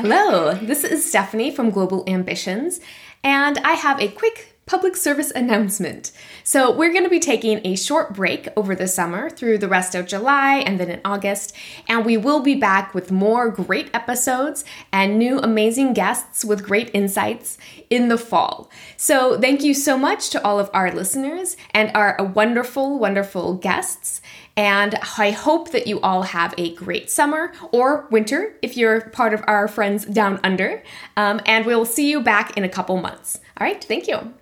Hello, this is Stephanie from Global Ambitions, and I have a quick public service announcement. So, we're going to be taking a short break over the summer through the rest of July and then in August, and we will be back with more great episodes and new amazing guests with great insights in the fall. So, thank you so much to all of our listeners and our wonderful, wonderful guests. And I hope that you all have a great summer or winter if you're part of our friends down under. Um, and we'll see you back in a couple months. All right, thank you.